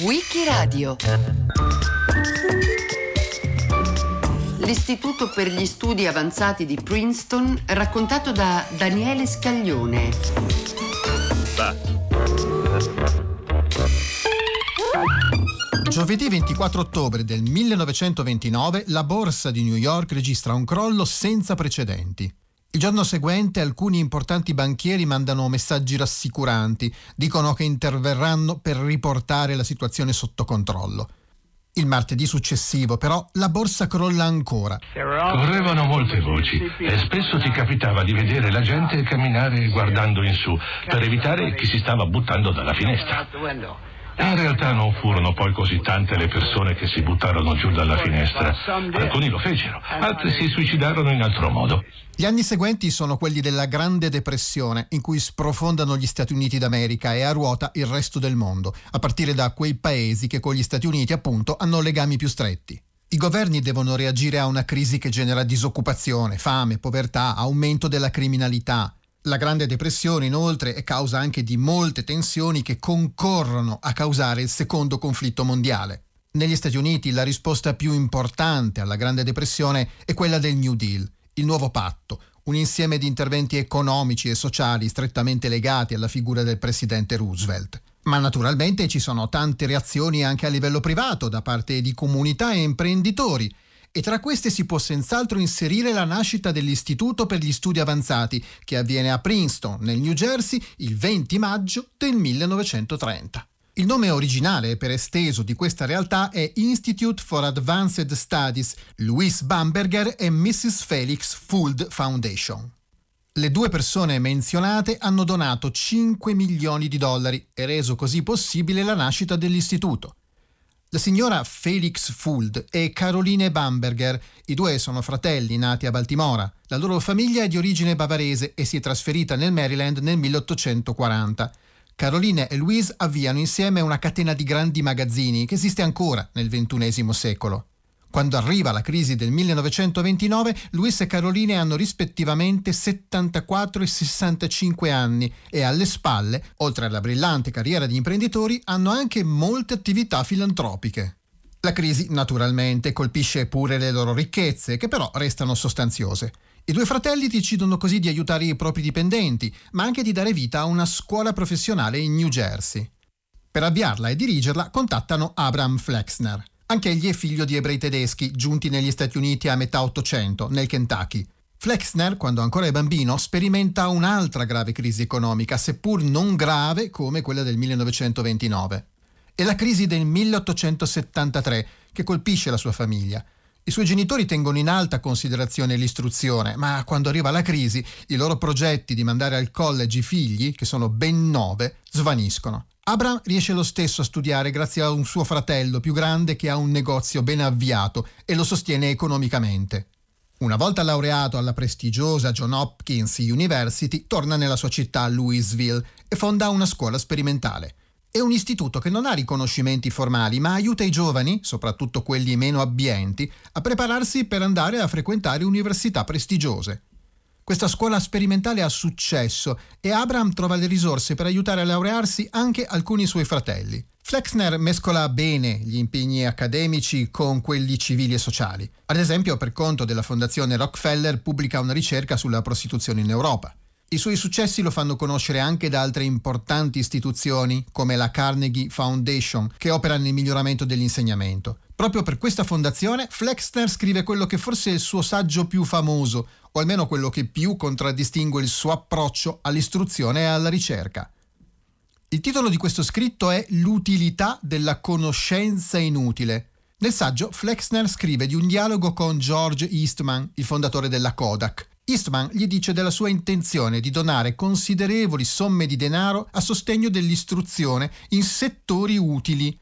Wikiradio L'Istituto per gli Studi Avanzati di Princeton raccontato da Daniele Scaglione. Giovedì 24 ottobre del 1929 la borsa di New York registra un crollo senza precedenti. Il giorno seguente alcuni importanti banchieri mandano messaggi rassicuranti, dicono che interverranno per riportare la situazione sotto controllo. Il martedì successivo, però, la borsa crolla ancora. Correvano molte voci e spesso ti capitava di vedere la gente camminare guardando in su per evitare chi si stava buttando dalla finestra. In realtà non furono poi così tante le persone che si buttarono giù dalla finestra. Alcuni lo fecero, altri si suicidarono in altro modo. Gli anni seguenti sono quelli della Grande Depressione, in cui sprofondano gli Stati Uniti d'America e a ruota il resto del mondo, a partire da quei paesi che con gli Stati Uniti, appunto, hanno legami più stretti. I governi devono reagire a una crisi che genera disoccupazione, fame, povertà, aumento della criminalità, la Grande Depressione inoltre è causa anche di molte tensioni che concorrono a causare il secondo conflitto mondiale. Negli Stati Uniti la risposta più importante alla Grande Depressione è quella del New Deal, il nuovo patto, un insieme di interventi economici e sociali strettamente legati alla figura del presidente Roosevelt. Ma naturalmente ci sono tante reazioni anche a livello privato da parte di comunità e imprenditori e tra queste si può senz'altro inserire la nascita dell'Istituto per gli Studi Avanzati, che avviene a Princeton, nel New Jersey, il 20 maggio del 1930. Il nome originale per esteso di questa realtà è Institute for Advanced Studies Louis Bamberger e Mrs. Felix Fuld Foundation. Le due persone menzionate hanno donato 5 milioni di dollari e reso così possibile la nascita dell'istituto. La signora Felix Fuld e Caroline Bamberger, i due sono fratelli nati a Baltimora. La loro famiglia è di origine bavarese e si è trasferita nel Maryland nel 1840. Caroline e Louise avviano insieme una catena di grandi magazzini che esiste ancora nel XXI secolo. Quando arriva la crisi del 1929, Luis e Caroline hanno rispettivamente 74 e 65 anni e alle spalle, oltre alla brillante carriera di imprenditori, hanno anche molte attività filantropiche. La crisi naturalmente colpisce pure le loro ricchezze, che però restano sostanziose. I due fratelli decidono così di aiutare i propri dipendenti, ma anche di dare vita a una scuola professionale in New Jersey. Per avviarla e dirigerla contattano Abraham Flexner. Anch'egli è figlio di ebrei tedeschi giunti negli Stati Uniti a metà Ottocento, nel Kentucky. Flexner, quando ancora è bambino, sperimenta un'altra grave crisi economica, seppur non grave come quella del 1929. È la crisi del 1873 che colpisce la sua famiglia. I suoi genitori tengono in alta considerazione l'istruzione, ma quando arriva la crisi, i loro progetti di mandare al college i figli, che sono ben nove, svaniscono. Abram riesce lo stesso a studiare grazie a un suo fratello più grande che ha un negozio ben avviato e lo sostiene economicamente. Una volta laureato alla prestigiosa John Hopkins University, torna nella sua città Louisville e fonda una scuola sperimentale. È un istituto che non ha riconoscimenti formali, ma aiuta i giovani, soprattutto quelli meno abbienti, a prepararsi per andare a frequentare università prestigiose. Questa scuola sperimentale ha successo e Abraham trova le risorse per aiutare a laurearsi anche alcuni suoi fratelli. Flexner mescola bene gli impegni accademici con quelli civili e sociali. Ad esempio, per conto della Fondazione Rockefeller, pubblica una ricerca sulla prostituzione in Europa. I suoi successi lo fanno conoscere anche da altre importanti istituzioni come la Carnegie Foundation, che opera nel miglioramento dell'insegnamento. Proprio per questa fondazione, Flexner scrive quello che forse è il suo saggio più famoso, o almeno quello che più contraddistingue il suo approccio all'istruzione e alla ricerca. Il titolo di questo scritto è L'utilità della conoscenza inutile. Nel saggio Flexner scrive di un dialogo con George Eastman, il fondatore della Kodak. Eastman gli dice della sua intenzione di donare considerevoli somme di denaro a sostegno dell'istruzione in settori utili.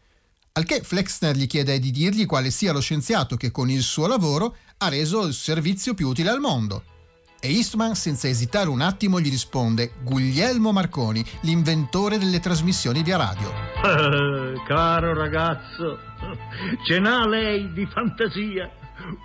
Al che Flexner gli chiede di dirgli quale sia lo scienziato che con il suo lavoro ha reso il servizio più utile al mondo. E Eastman, senza esitare un attimo, gli risponde Guglielmo Marconi, l'inventore delle trasmissioni via radio. Eh, caro ragazzo, ce n'ha lei di fantasia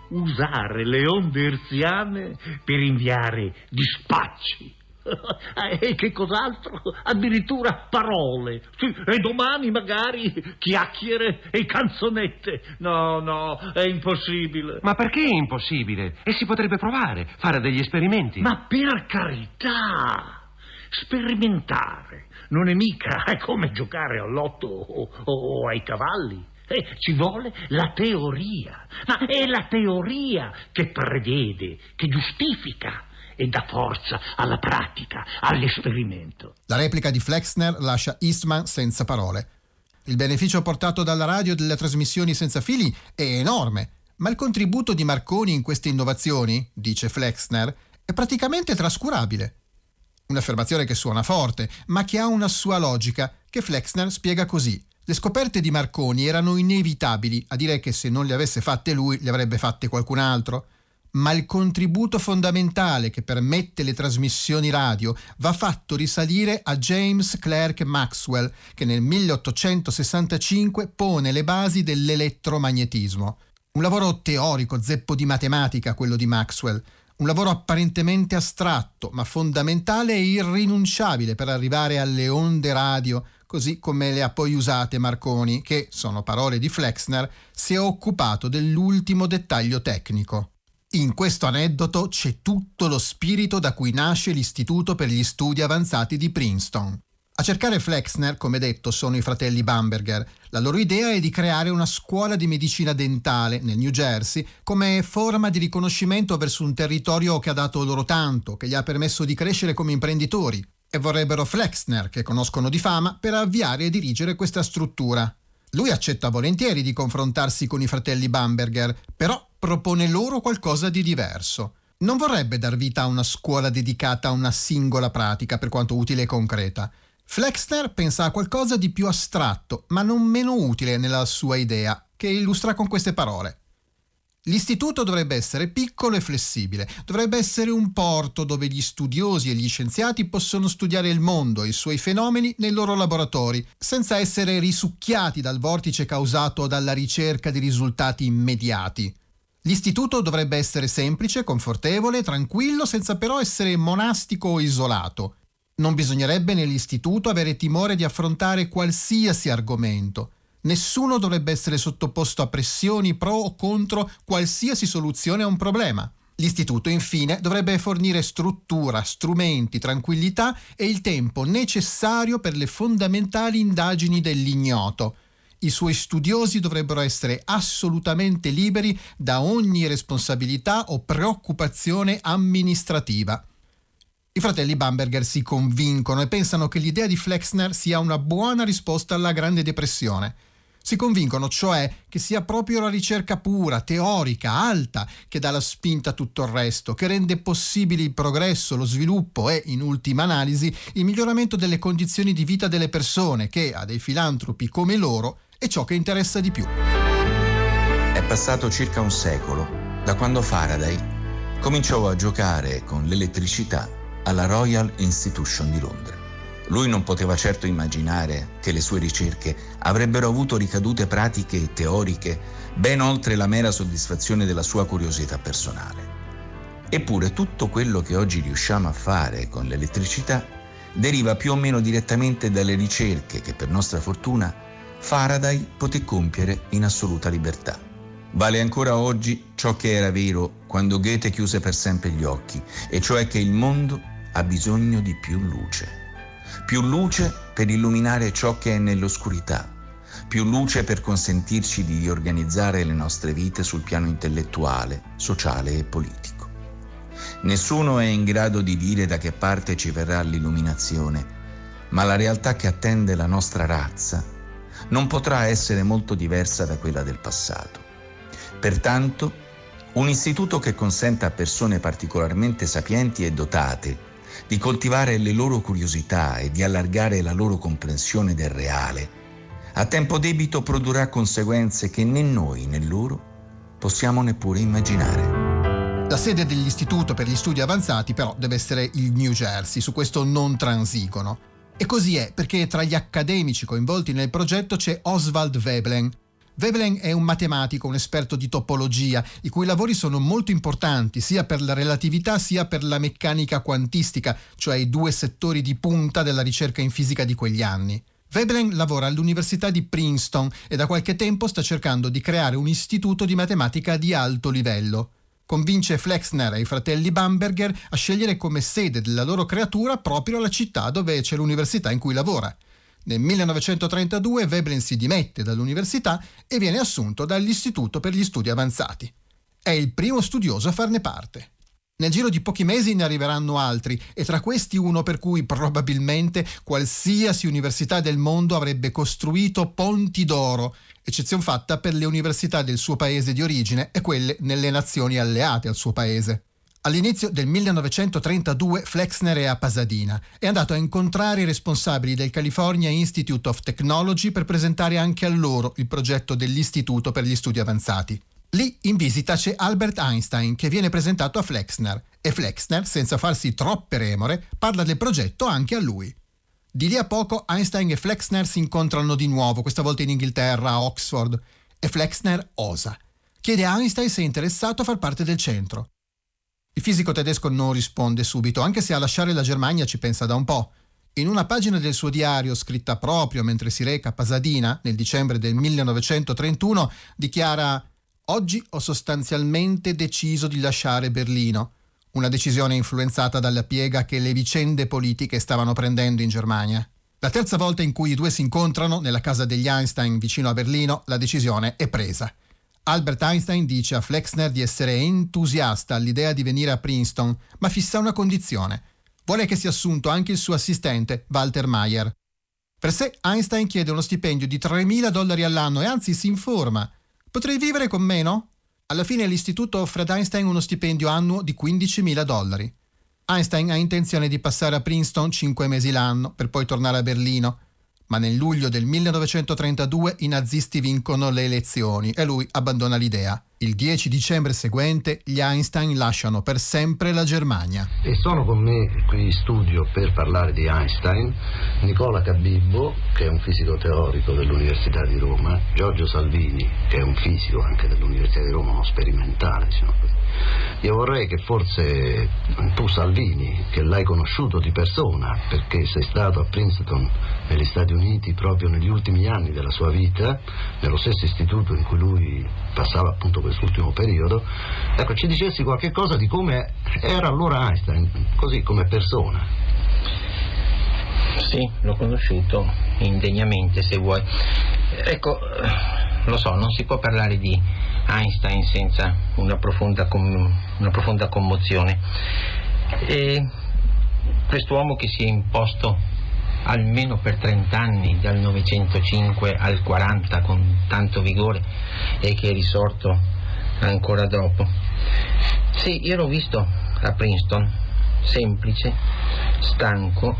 usare le onde erziane per inviare dispacci. E che cos'altro? Addirittura parole. Sì, e domani magari chiacchiere e canzonette. No, no, è impossibile. Ma perché è impossibile? E si potrebbe provare, fare degli esperimenti. Ma per carità, sperimentare non è mica come giocare all'otto o, o ai cavalli. Eh, ci vuole la teoria, ma è la teoria che prevede, che giustifica e dà forza alla pratica, all'esperimento. La replica di Flexner lascia Eastman senza parole. Il beneficio portato dalla radio e dalle trasmissioni senza fili è enorme, ma il contributo di Marconi in queste innovazioni, dice Flexner, è praticamente trascurabile. Un'affermazione che suona forte, ma che ha una sua logica, che Flexner spiega così. Le scoperte di Marconi erano inevitabili, a dire che se non le avesse fatte lui, le avrebbe fatte qualcun altro. Ma il contributo fondamentale che permette le trasmissioni radio va fatto risalire a James Clerk Maxwell, che nel 1865 pone le basi dell'elettromagnetismo. Un lavoro teorico, zeppo di matematica, quello di Maxwell. Un lavoro apparentemente astratto, ma fondamentale e irrinunciabile per arrivare alle onde radio, così come le ha poi usate Marconi, che, sono parole di Flexner, si è occupato dell'ultimo dettaglio tecnico. In questo aneddoto c'è tutto lo spirito da cui nasce l'Istituto per gli Studi Avanzati di Princeton. A cercare Flexner, come detto, sono i fratelli Bamberger. La loro idea è di creare una scuola di medicina dentale nel New Jersey come forma di riconoscimento verso un territorio che ha dato loro tanto, che gli ha permesso di crescere come imprenditori e vorrebbero Flexner, che conoscono di fama, per avviare e dirigere questa struttura. Lui accetta volentieri di confrontarsi con i fratelli Bamberger, però propone loro qualcosa di diverso. Non vorrebbe dar vita a una scuola dedicata a una singola pratica, per quanto utile e concreta. Flexner pensa a qualcosa di più astratto, ma non meno utile nella sua idea, che illustra con queste parole. L'istituto dovrebbe essere piccolo e flessibile, dovrebbe essere un porto dove gli studiosi e gli scienziati possono studiare il mondo e i suoi fenomeni nei loro laboratori, senza essere risucchiati dal vortice causato dalla ricerca di risultati immediati. L'istituto dovrebbe essere semplice, confortevole, tranquillo, senza però essere monastico o isolato. Non bisognerebbe nell'istituto avere timore di affrontare qualsiasi argomento. Nessuno dovrebbe essere sottoposto a pressioni pro o contro qualsiasi soluzione a un problema. L'istituto, infine, dovrebbe fornire struttura, strumenti, tranquillità e il tempo necessario per le fondamentali indagini dell'ignoto. I suoi studiosi dovrebbero essere assolutamente liberi da ogni responsabilità o preoccupazione amministrativa. I fratelli Bamberger si convincono e pensano che l'idea di Flexner sia una buona risposta alla Grande Depressione. Si convincono cioè che sia proprio la ricerca pura, teorica, alta, che dà la spinta a tutto il resto, che rende possibile il progresso, lo sviluppo e, in ultima analisi, il miglioramento delle condizioni di vita delle persone, che a dei filantropi come loro è ciò che interessa di più. È passato circa un secolo da quando Faraday cominciò a giocare con l'elettricità alla Royal Institution di Londra. Lui non poteva certo immaginare che le sue ricerche avrebbero avuto ricadute pratiche e teoriche ben oltre la mera soddisfazione della sua curiosità personale. Eppure tutto quello che oggi riusciamo a fare con l'elettricità deriva più o meno direttamente dalle ricerche che per nostra fortuna Faraday poté compiere in assoluta libertà. Vale ancora oggi ciò che era vero quando Goethe chiuse per sempre gli occhi, e cioè che il mondo ha bisogno di più luce più luce per illuminare ciò che è nell'oscurità, più luce per consentirci di riorganizzare le nostre vite sul piano intellettuale, sociale e politico. Nessuno è in grado di dire da che parte ci verrà l'illuminazione, ma la realtà che attende la nostra razza non potrà essere molto diversa da quella del passato. Pertanto, un istituto che consenta a persone particolarmente sapienti e dotate di coltivare le loro curiosità e di allargare la loro comprensione del reale, a tempo debito produrrà conseguenze che né noi né loro possiamo neppure immaginare. La sede dell'Istituto per gli Studi Avanzati però deve essere il New Jersey, su questo non transigono. E così è perché tra gli accademici coinvolti nel progetto c'è Oswald Veblen. Veblen è un matematico, un esperto di topologia, i cui lavori sono molto importanti sia per la relatività sia per la meccanica quantistica, cioè i due settori di punta della ricerca in fisica di quegli anni. Veblen lavora all'Università di Princeton e da qualche tempo sta cercando di creare un istituto di matematica di alto livello. Convince Flexner e i fratelli Bamberger a scegliere come sede della loro creatura proprio la città dove c'è l'università in cui lavora. Nel 1932 Veblen si dimette dall'università e viene assunto dall'Istituto per gli Studi Avanzati. È il primo studioso a farne parte. Nel giro di pochi mesi ne arriveranno altri e tra questi uno per cui probabilmente qualsiasi università del mondo avrebbe costruito ponti d'oro, eccezione fatta per le università del suo paese di origine e quelle nelle nazioni alleate al suo paese. All'inizio del 1932 Flexner è a Pasadena. È andato a incontrare i responsabili del California Institute of Technology per presentare anche a loro il progetto dell'Istituto per gli Studi Avanzati. Lì in visita c'è Albert Einstein che viene presentato a Flexner e Flexner, senza farsi troppe remore, parla del progetto anche a lui. Di lì a poco Einstein e Flexner si incontrano di nuovo, questa volta in Inghilterra, a Oxford, e Flexner osa. Chiede a Einstein se è interessato a far parte del centro. Il fisico tedesco non risponde subito, anche se a lasciare la Germania ci pensa da un po'. In una pagina del suo diario, scritta proprio mentre si reca a Pasadena, nel dicembre del 1931, dichiara Oggi ho sostanzialmente deciso di lasciare Berlino, una decisione influenzata dalla piega che le vicende politiche stavano prendendo in Germania. La terza volta in cui i due si incontrano, nella casa degli Einstein vicino a Berlino, la decisione è presa. Albert Einstein dice a Flexner di essere entusiasta all'idea di venire a Princeton, ma fissa una condizione. Vuole che sia assunto anche il suo assistente, Walter Mayer. Per sé Einstein chiede uno stipendio di 3.000 dollari all'anno e anzi si informa Potrei vivere con meno? Alla fine l'istituto offre ad Einstein uno stipendio annuo di 15.000 dollari. Einstein ha intenzione di passare a Princeton 5 mesi l'anno per poi tornare a Berlino, ma nel luglio del 1932 i nazisti vincono le elezioni e lui abbandona l'idea. Il 10 dicembre seguente gli Einstein lasciano per sempre la Germania. E sono con me qui in studio per parlare di Einstein Nicola Cabibbo, che è un fisico teorico dell'Università di Roma, Giorgio Salvini, che è un fisico anche dell'Università di Roma, uno sperimentale, diciamo così. Io vorrei che forse tu Salvini, che l'hai conosciuto di persona, perché sei stato a Princeton negli Stati Uniti proprio negli ultimi anni della sua vita, nello stesso istituto in cui lui passava appunto quest'ultimo periodo, ecco, ci dicessi qualche cosa di come era allora Einstein, così come persona. Sì, l'ho conosciuto indegnamente se vuoi. Ecco, lo so, non si può parlare di Einstein senza una profonda, una profonda commozione. E quest'uomo che si è imposto almeno per 30 anni, dal 905 al 40 con tanto vigore e che è risorto ancora dopo. Sì, io l'ho visto a Princeton, semplice, stanco,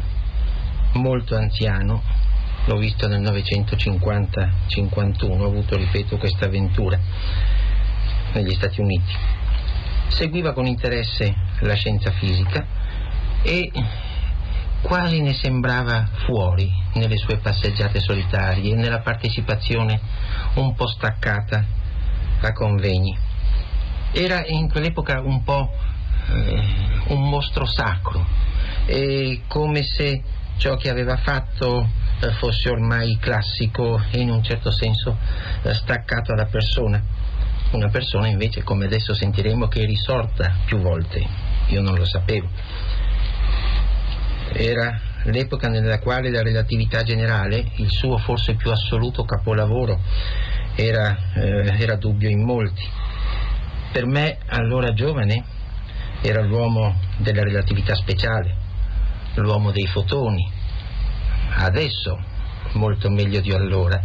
molto anziano, l'ho visto nel 950-51, ho avuto, ripeto, questa avventura negli Stati Uniti. Seguiva con interesse la scienza fisica e quasi ne sembrava fuori nelle sue passeggiate solitarie, nella partecipazione un po' staccata a convegni. Era in quell'epoca un po' eh, un mostro sacro, e come se ciò che aveva fatto eh, fosse ormai classico e in un certo senso eh, staccato dalla persona. Una persona invece, come adesso sentiremo, che è risorta più volte. Io non lo sapevo era l'epoca nella quale la relatività generale, il suo forse più assoluto capolavoro, era, eh, era dubbio in molti. Per me, allora giovane, era l'uomo della relatività speciale, l'uomo dei fotoni. Adesso, molto meglio di allora,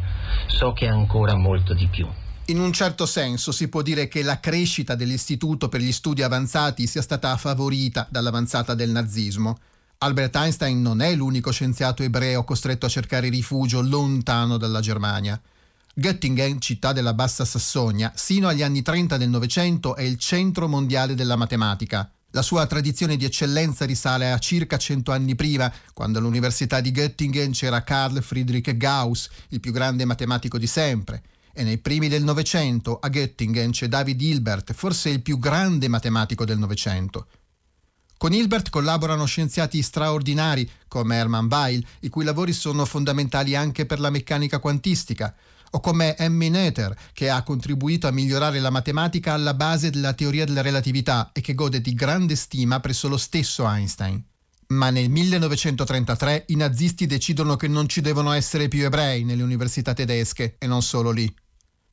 so che ancora molto di più. In un certo senso si può dire che la crescita dell'Istituto per gli Studi Avanzati sia stata favorita dall'avanzata del nazismo. Albert Einstein non è l'unico scienziato ebreo costretto a cercare rifugio lontano dalla Germania. Göttingen, città della Bassa Sassonia, sino agli anni 30 del Novecento è il centro mondiale della matematica. La sua tradizione di eccellenza risale a circa cento anni prima, quando all'Università di Göttingen c'era Carl Friedrich Gauss, il più grande matematico di sempre, e nei primi del Novecento a Göttingen c'è David Hilbert, forse il più grande matematico del Novecento. Con Hilbert collaborano scienziati straordinari come Hermann Weyl, i cui lavori sono fondamentali anche per la meccanica quantistica, o come Emmy Noether, che ha contribuito a migliorare la matematica alla base della teoria della relatività e che gode di grande stima presso lo stesso Einstein. Ma nel 1933 i nazisti decidono che non ci devono essere più ebrei nelle università tedesche e non solo lì.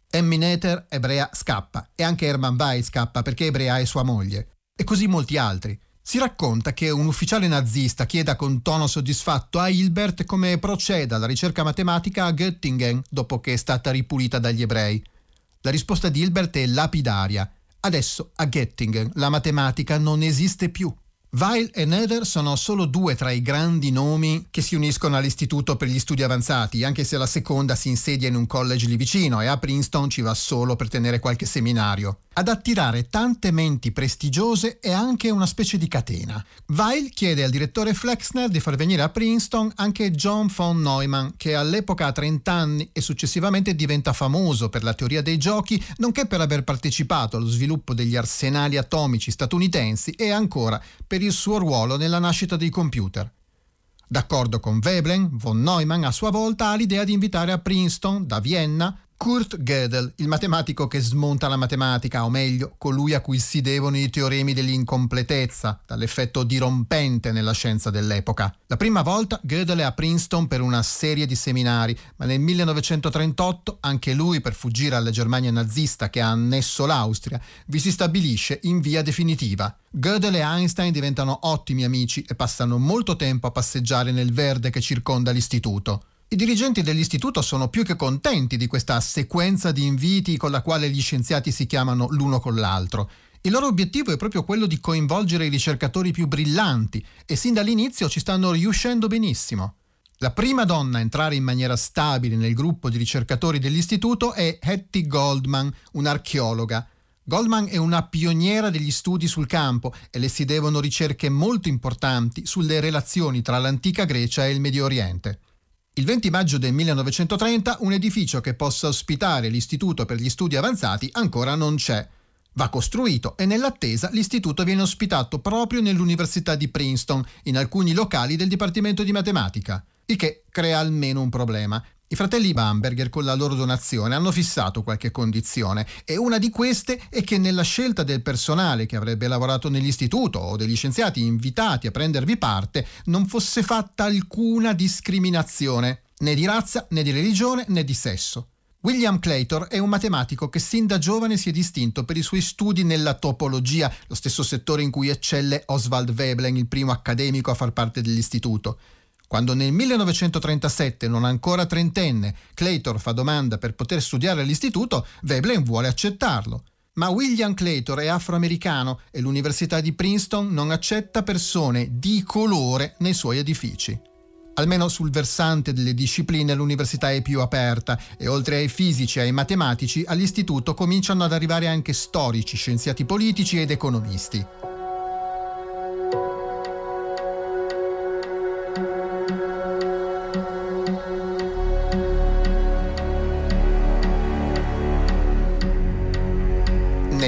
Emmy Noether, ebrea, scappa e anche Hermann Weyl scappa perché ebrea è sua moglie. E così molti altri. Si racconta che un ufficiale nazista chieda con tono soddisfatto a Hilbert come proceda la ricerca matematica a Göttingen dopo che è stata ripulita dagli ebrei. La risposta di Hilbert è lapidaria. Adesso a Göttingen la matematica non esiste più. Weil e Nether sono solo due tra i grandi nomi che si uniscono all'Istituto per gli Studi Avanzati, anche se la seconda si insedia in un college lì vicino e a Princeton ci va solo per tenere qualche seminario. Ad attirare tante menti prestigiose è anche una specie di catena. Weil chiede al direttore Flexner di far venire a Princeton anche John von Neumann, che all'epoca ha 30 anni e successivamente diventa famoso per la teoria dei giochi, nonché per aver partecipato allo sviluppo degli arsenali atomici statunitensi e ancora per il suo ruolo nella nascita dei computer. D'accordo con Veblen, von Neumann a sua volta ha l'idea di invitare a Princeton, da Vienna, Kurt Gödel, il matematico che smonta la matematica, o meglio, colui a cui si devono i teoremi dell'incompletezza, dall'effetto dirompente nella scienza dell'epoca. La prima volta Gödel è a Princeton per una serie di seminari, ma nel 1938 anche lui, per fuggire alla Germania nazista che ha annesso l'Austria, vi si stabilisce in via definitiva. Gödel e Einstein diventano ottimi amici e passano molto tempo a passeggiare nel verde che circonda l'istituto. I dirigenti dell'istituto sono più che contenti di questa sequenza di inviti con la quale gli scienziati si chiamano l'uno con l'altro. Il loro obiettivo è proprio quello di coinvolgere i ricercatori più brillanti e sin dall'inizio ci stanno riuscendo benissimo. La prima donna a entrare in maniera stabile nel gruppo di ricercatori dell'istituto è Hattie Goldman, un'archeologa. Goldman è una pioniera degli studi sul campo e le si devono ricerche molto importanti sulle relazioni tra l'antica Grecia e il Medio Oriente. Il 20 maggio del 1930 un edificio che possa ospitare l'Istituto per gli Studi Avanzati ancora non c'è. Va costruito e nell'attesa l'istituto viene ospitato proprio nell'Università di Princeton, in alcuni locali del Dipartimento di Matematica, il che crea almeno un problema. I fratelli Bamberger con la loro donazione hanno fissato qualche condizione e una di queste è che nella scelta del personale che avrebbe lavorato nell'istituto o degli scienziati invitati a prendervi parte non fosse fatta alcuna discriminazione, né di razza, né di religione, né di sesso. William Claytor è un matematico che sin da giovane si è distinto per i suoi studi nella topologia, lo stesso settore in cui eccelle Oswald Veblen, il primo accademico a far parte dell'istituto. Quando nel 1937, non ancora trentenne, Claytor fa domanda per poter studiare all'istituto, Veblen vuole accettarlo. Ma William Claytor è afroamericano e l'Università di Princeton non accetta persone di colore nei suoi edifici. Almeno sul versante delle discipline l'università è più aperta e oltre ai fisici e ai matematici all'istituto cominciano ad arrivare anche storici, scienziati politici ed economisti.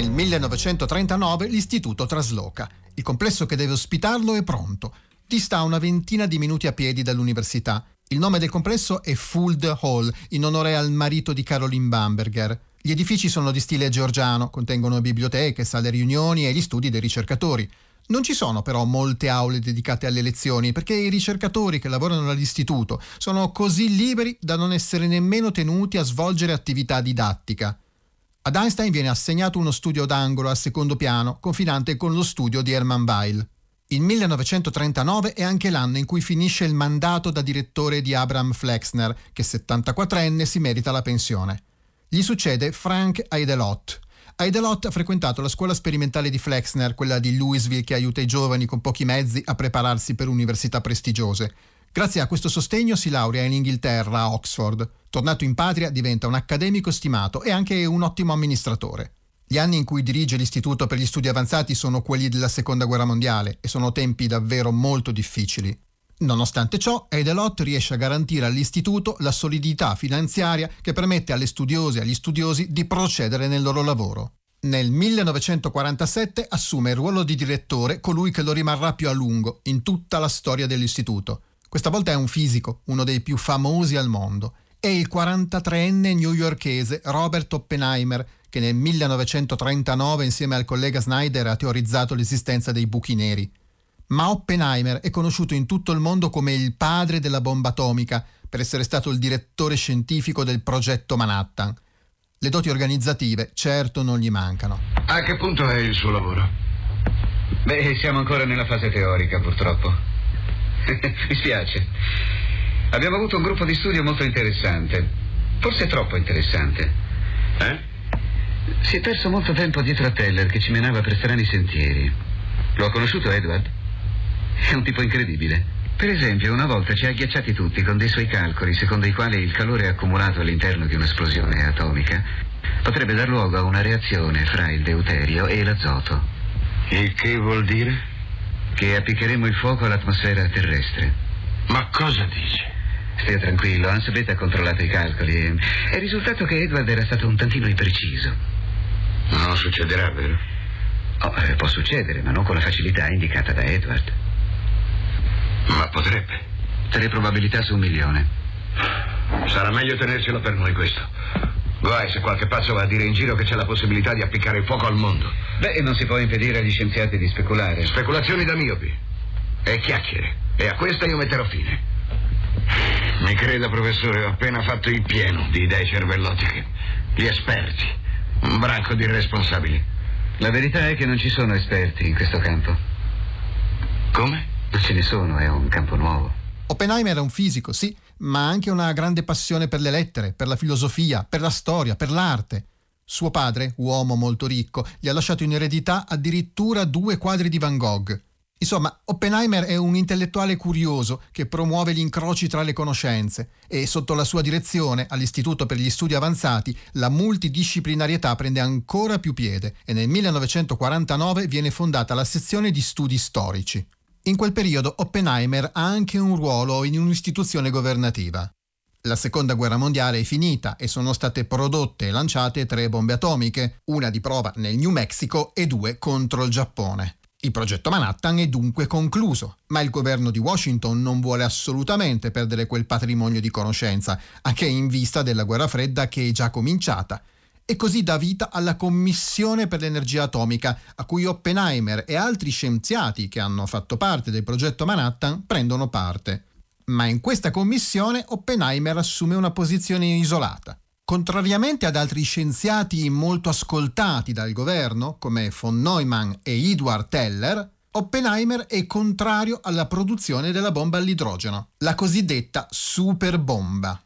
Nel 1939 l'istituto trasloca. Il complesso che deve ospitarlo è pronto. Dista una ventina di minuti a piedi dall'università. Il nome del complesso è Fuld Hall, in onore al marito di Caroline Bamberger. Gli edifici sono di stile georgiano, contengono biblioteche, sale riunioni e gli studi dei ricercatori. Non ci sono però molte aule dedicate alle lezioni perché i ricercatori che lavorano all'istituto sono così liberi da non essere nemmeno tenuti a svolgere attività didattica. Ad Einstein viene assegnato uno studio d'angolo al secondo piano, confinante con lo studio di Hermann Weyl. Il 1939 è anche l'anno in cui finisce il mandato da direttore di Abraham Flexner, che 74enne si merita la pensione. Gli succede Frank Eidelot. Eidelot ha frequentato la scuola sperimentale di Flexner, quella di Louisville che aiuta i giovani con pochi mezzi a prepararsi per università prestigiose. Grazie a questo sostegno si laurea in Inghilterra, a Oxford. Tornato in patria diventa un accademico stimato e anche un ottimo amministratore. Gli anni in cui dirige l'Istituto per gli Studi Avanzati sono quelli della Seconda Guerra Mondiale e sono tempi davvero molto difficili. Nonostante ciò, Edelot riesce a garantire all'istituto la solidità finanziaria che permette alle studiose e agli studiosi di procedere nel loro lavoro. Nel 1947 assume il ruolo di direttore colui che lo rimarrà più a lungo in tutta la storia dell'istituto. Questa volta è un fisico, uno dei più famosi al mondo. È il 43enne newyorkese Robert Oppenheimer, che nel 1939 insieme al collega Snyder ha teorizzato l'esistenza dei buchi neri. Ma Oppenheimer è conosciuto in tutto il mondo come il padre della bomba atomica per essere stato il direttore scientifico del progetto Manhattan le doti organizzative certo non gli mancano. A che punto è il suo lavoro? Beh, siamo ancora nella fase teorica, purtroppo. Mi spiace. Abbiamo avuto un gruppo di studio molto interessante. Forse troppo interessante. Eh? Si è perso molto tempo dietro a Teller che ci menava per strani sentieri. Lo ha conosciuto Edward? È un tipo incredibile. Per esempio, una volta ci ha agghiacciati tutti con dei suoi calcoli, secondo i quali il calore accumulato all'interno di un'esplosione atomica potrebbe dar luogo a una reazione fra il deuterio e l'azoto. Il che vuol dire? Che appiccheremo il fuoco all'atmosfera terrestre. Ma cosa dice? Stia tranquillo, Ansbeth ha controllato i calcoli e è risultato che Edward era stato un tantino impreciso. Non succederà, vero? Oh, eh, può succedere, ma non con la facilità indicata da Edward. Ma potrebbe. Tre probabilità su un milione. Sarà meglio tenercelo per noi questo. Guai se qualche pazzo va a dire in giro che c'è la possibilità di appiccare il fuoco al mondo. Beh, non si può impedire agli scienziati di speculare. Speculazioni da miopi. E chiacchiere. E a questa io metterò fine. Mi creda, professore, ho appena fatto il pieno di idee cervellotiche. Gli esperti. Un branco di irresponsabili. La verità è che non ci sono esperti in questo campo. Come? Non ce ne sono, è un campo nuovo. Oppenheimer era un fisico, sì, ma anche una grande passione per le lettere, per la filosofia, per la storia, per l'arte. Suo padre, uomo molto ricco, gli ha lasciato in eredità addirittura due quadri di Van Gogh. Insomma, Oppenheimer è un intellettuale curioso che promuove gli incroci tra le conoscenze e sotto la sua direzione all'Istituto per gli Studi Avanzati la multidisciplinarietà prende ancora più piede e nel 1949 viene fondata la sezione di studi storici. In quel periodo Oppenheimer ha anche un ruolo in un'istituzione governativa. La seconda guerra mondiale è finita e sono state prodotte e lanciate tre bombe atomiche, una di prova nel New Mexico e due contro il Giappone. Il progetto Manhattan è dunque concluso, ma il governo di Washington non vuole assolutamente perdere quel patrimonio di conoscenza, anche in vista della guerra fredda che è già cominciata e così dà vita alla Commissione per l'energia atomica, a cui Oppenheimer e altri scienziati che hanno fatto parte del progetto Manhattan prendono parte. Ma in questa commissione Oppenheimer assume una posizione isolata. Contrariamente ad altri scienziati molto ascoltati dal governo, come von Neumann e Edward Teller, Oppenheimer è contrario alla produzione della bomba all'idrogeno, la cosiddetta superbomba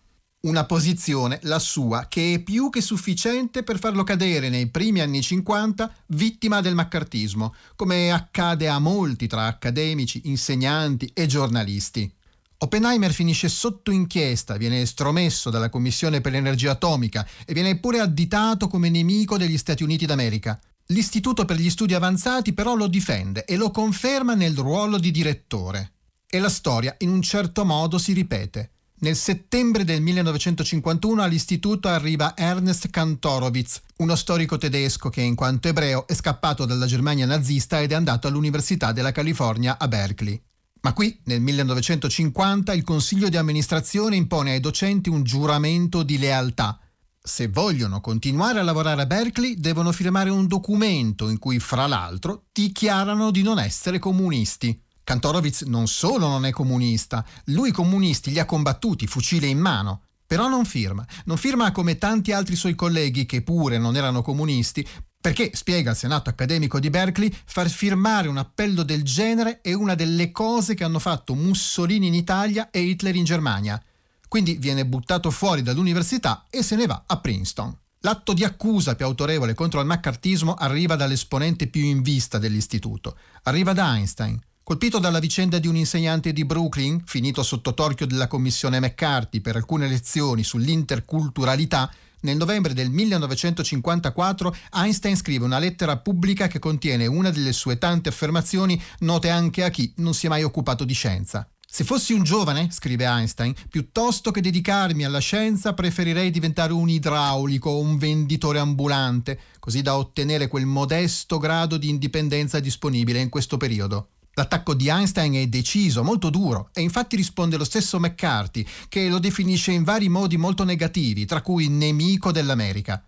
una posizione, la sua, che è più che sufficiente per farlo cadere nei primi anni 50 vittima del maccartismo, come accade a molti tra accademici, insegnanti e giornalisti. Oppenheimer finisce sotto inchiesta, viene estromesso dalla Commissione per l'energia atomica e viene pure additato come nemico degli Stati Uniti d'America. L'Istituto per gli studi avanzati però lo difende e lo conferma nel ruolo di direttore. E la storia in un certo modo si ripete. Nel settembre del 1951 all'istituto arriva Ernst Kantorowicz, uno storico tedesco che in quanto ebreo è scappato dalla Germania nazista ed è andato all'Università della California a Berkeley. Ma qui, nel 1950, il consiglio di amministrazione impone ai docenti un giuramento di lealtà. Se vogliono continuare a lavorare a Berkeley, devono firmare un documento in cui, fra l'altro, dichiarano di non essere comunisti. Kantorowicz non solo non è comunista, lui i comunisti li ha combattuti, fucile in mano. Però non firma. Non firma come tanti altri suoi colleghi che pure non erano comunisti, perché, spiega il Senato accademico di Berkeley, far firmare un appello del genere è una delle cose che hanno fatto Mussolini in Italia e Hitler in Germania. Quindi viene buttato fuori dall'università e se ne va a Princeton. L'atto di accusa più autorevole contro il maccartismo arriva dall'esponente più in vista dell'istituto. Arriva da Einstein. Colpito dalla vicenda di un insegnante di Brooklyn, finito sotto torchio della commissione McCarthy per alcune lezioni sull'interculturalità, nel novembre del 1954 Einstein scrive una lettera pubblica che contiene una delle sue tante affermazioni note anche a chi non si è mai occupato di scienza. Se fossi un giovane, scrive Einstein, piuttosto che dedicarmi alla scienza preferirei diventare un idraulico o un venditore ambulante, così da ottenere quel modesto grado di indipendenza disponibile in questo periodo. L'attacco di Einstein è deciso, molto duro, e infatti risponde lo stesso McCarthy, che lo definisce in vari modi molto negativi, tra cui nemico dell'America.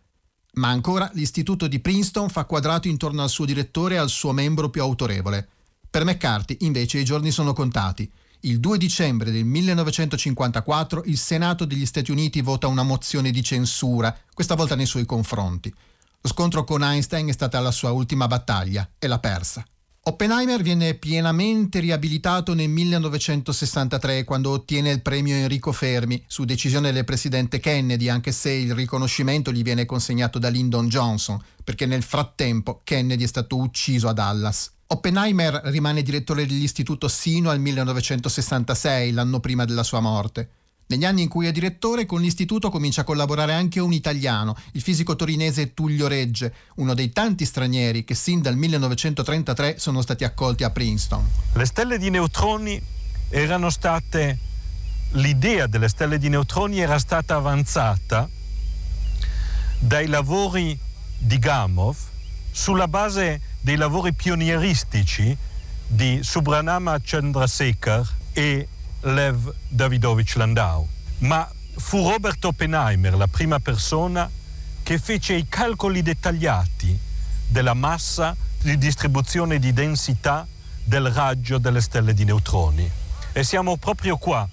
Ma ancora l'istituto di Princeton fa quadrato intorno al suo direttore e al suo membro più autorevole. Per McCarthy, invece, i giorni sono contati. Il 2 dicembre del 1954 il Senato degli Stati Uniti vota una mozione di censura, questa volta nei suoi confronti. Lo scontro con Einstein è stata la sua ultima battaglia e l'ha persa. Oppenheimer viene pienamente riabilitato nel 1963 quando ottiene il premio Enrico Fermi su decisione del presidente Kennedy, anche se il riconoscimento gli viene consegnato da Lyndon Johnson, perché nel frattempo Kennedy è stato ucciso a Dallas. Oppenheimer rimane direttore dell'istituto sino al 1966, l'anno prima della sua morte. Negli anni in cui è direttore, con l'istituto comincia a collaborare anche un italiano, il fisico torinese Tullio Regge, uno dei tanti stranieri che sin dal 1933 sono stati accolti a Princeton. Le stelle di neutroni erano state l'idea delle stelle di neutroni era stata avanzata dai lavori di Gamov sulla base dei lavori pionieristici di Subranama Chandrasekhar e Lev Davidovich Landau. Ma fu Robert Oppenheimer la prima persona che fece i calcoli dettagliati della massa di distribuzione di densità del raggio delle stelle di neutroni. E siamo proprio qua,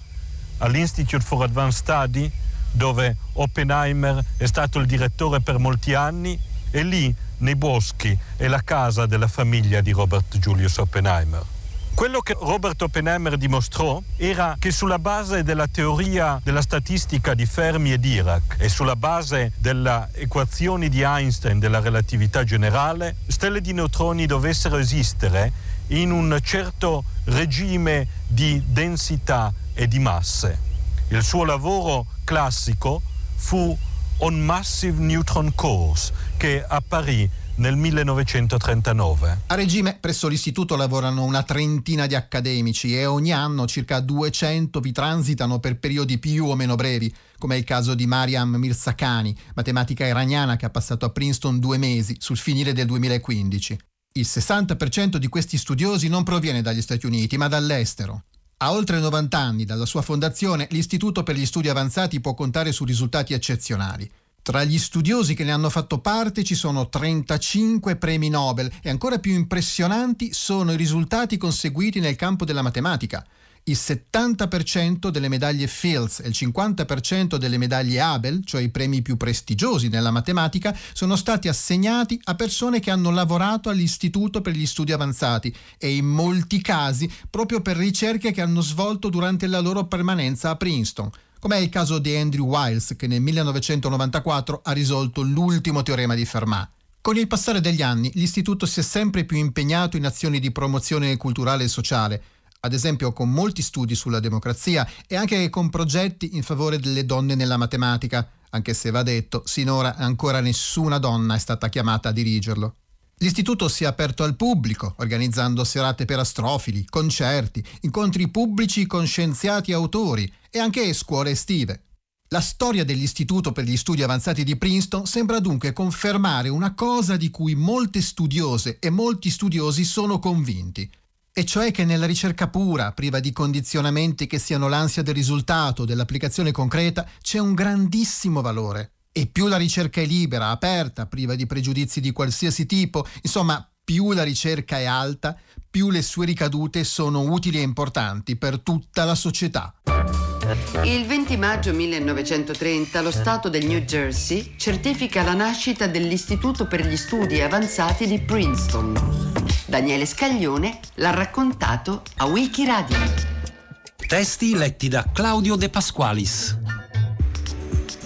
all'Institute for Advanced Study, dove Oppenheimer è stato il direttore per molti anni e lì nei boschi è la casa della famiglia di Robert Julius Oppenheimer. Quello che Robert Oppenheimer dimostrò era che sulla base della teoria della statistica di Fermi e Dirac e sulla base delle equazioni di Einstein della relatività generale, stelle di neutroni dovessero esistere in un certo regime di densità e di masse. Il suo lavoro classico fu On Massive Neutron Cores, che apparì nel 1939. A regime presso l'istituto lavorano una trentina di accademici e ogni anno circa 200 vi transitano per periodi più o meno brevi, come è il caso di Mariam Mirzakhani, matematica iraniana che ha passato a Princeton due mesi sul finire del 2015. Il 60% di questi studiosi non proviene dagli Stati Uniti, ma dall'estero. A oltre 90 anni dalla sua fondazione, l'Istituto per gli Studi Avanzati può contare su risultati eccezionali. Tra gli studiosi che ne hanno fatto parte ci sono 35 premi Nobel e ancora più impressionanti sono i risultati conseguiti nel campo della matematica. Il 70% delle medaglie Fields e il 50% delle medaglie Abel, cioè i premi più prestigiosi nella matematica, sono stati assegnati a persone che hanno lavorato all'Istituto per gli Studi Avanzati e in molti casi proprio per ricerche che hanno svolto durante la loro permanenza a Princeton come è il caso di Andrew Wiles che nel 1994 ha risolto l'ultimo teorema di Fermat. Con il passare degli anni l'istituto si è sempre più impegnato in azioni di promozione culturale e sociale, ad esempio con molti studi sulla democrazia e anche con progetti in favore delle donne nella matematica, anche se va detto, sinora ancora nessuna donna è stata chiamata a dirigerlo. L'istituto si è aperto al pubblico, organizzando serate per astrofili, concerti, incontri pubblici con scienziati e autori e anche scuole estive. La storia dell'Istituto per gli Studi Avanzati di Princeton sembra dunque confermare una cosa di cui molte studiose e molti studiosi sono convinti, e cioè che nella ricerca pura, priva di condizionamenti che siano l'ansia del risultato o dell'applicazione concreta, c'è un grandissimo valore. E più la ricerca è libera, aperta, priva di pregiudizi di qualsiasi tipo, insomma, più la ricerca è alta, più le sue ricadute sono utili e importanti per tutta la società. Il 20 maggio 1930 lo Stato del New Jersey certifica la nascita dell'Istituto per gli Studi Avanzati di Princeton. Daniele Scaglione l'ha raccontato a Wikiradio. Testi letti da Claudio De Pasqualis